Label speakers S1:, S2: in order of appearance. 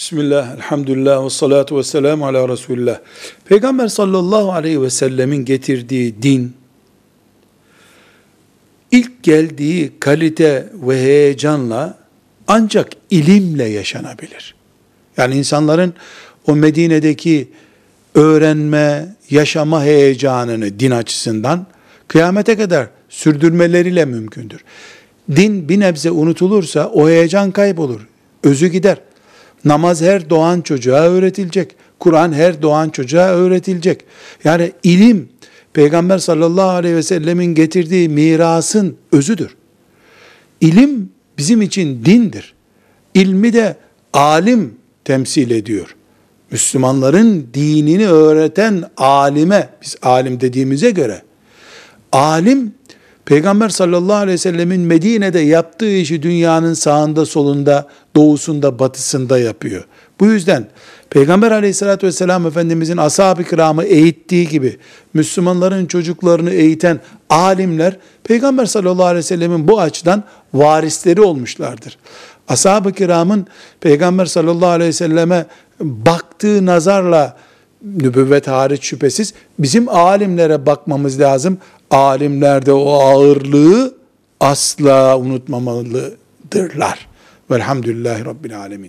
S1: Bismillah, elhamdülillah ve salatu ve selamu ala Resulullah. Peygamber sallallahu aleyhi ve sellemin getirdiği din, ilk geldiği kalite ve heyecanla ancak ilimle yaşanabilir. Yani insanların o Medine'deki öğrenme, yaşama heyecanını din açısından kıyamete kadar sürdürmeleriyle mümkündür. Din bir nebze unutulursa o heyecan kaybolur, özü gider. Namaz her doğan çocuğa öğretilecek. Kur'an her doğan çocuğa öğretilecek. Yani ilim Peygamber sallallahu aleyhi ve sellemin getirdiği mirasın özüdür. İlim bizim için dindir. İlmi de alim temsil ediyor. Müslümanların dinini öğreten alime, biz alim dediğimize göre, alim Peygamber sallallahu aleyhi ve sellemin Medine'de yaptığı işi dünyanın sağında, solunda, doğusunda, batısında yapıyor. Bu yüzden Peygamber aleyhissalatü vesselam Efendimizin ashab-ı kiramı eğittiği gibi Müslümanların çocuklarını eğiten alimler Peygamber sallallahu aleyhi ve sellemin bu açıdan varisleri olmuşlardır. Ashab-ı kiramın Peygamber sallallahu aleyhi ve selleme baktığı nazarla nübüvvet hariç şüphesiz bizim alimlere bakmamız lazım. Alimlerde o ağırlığı asla unutmamalıdırlar. Velhamdülillahi Rabbil Alemin.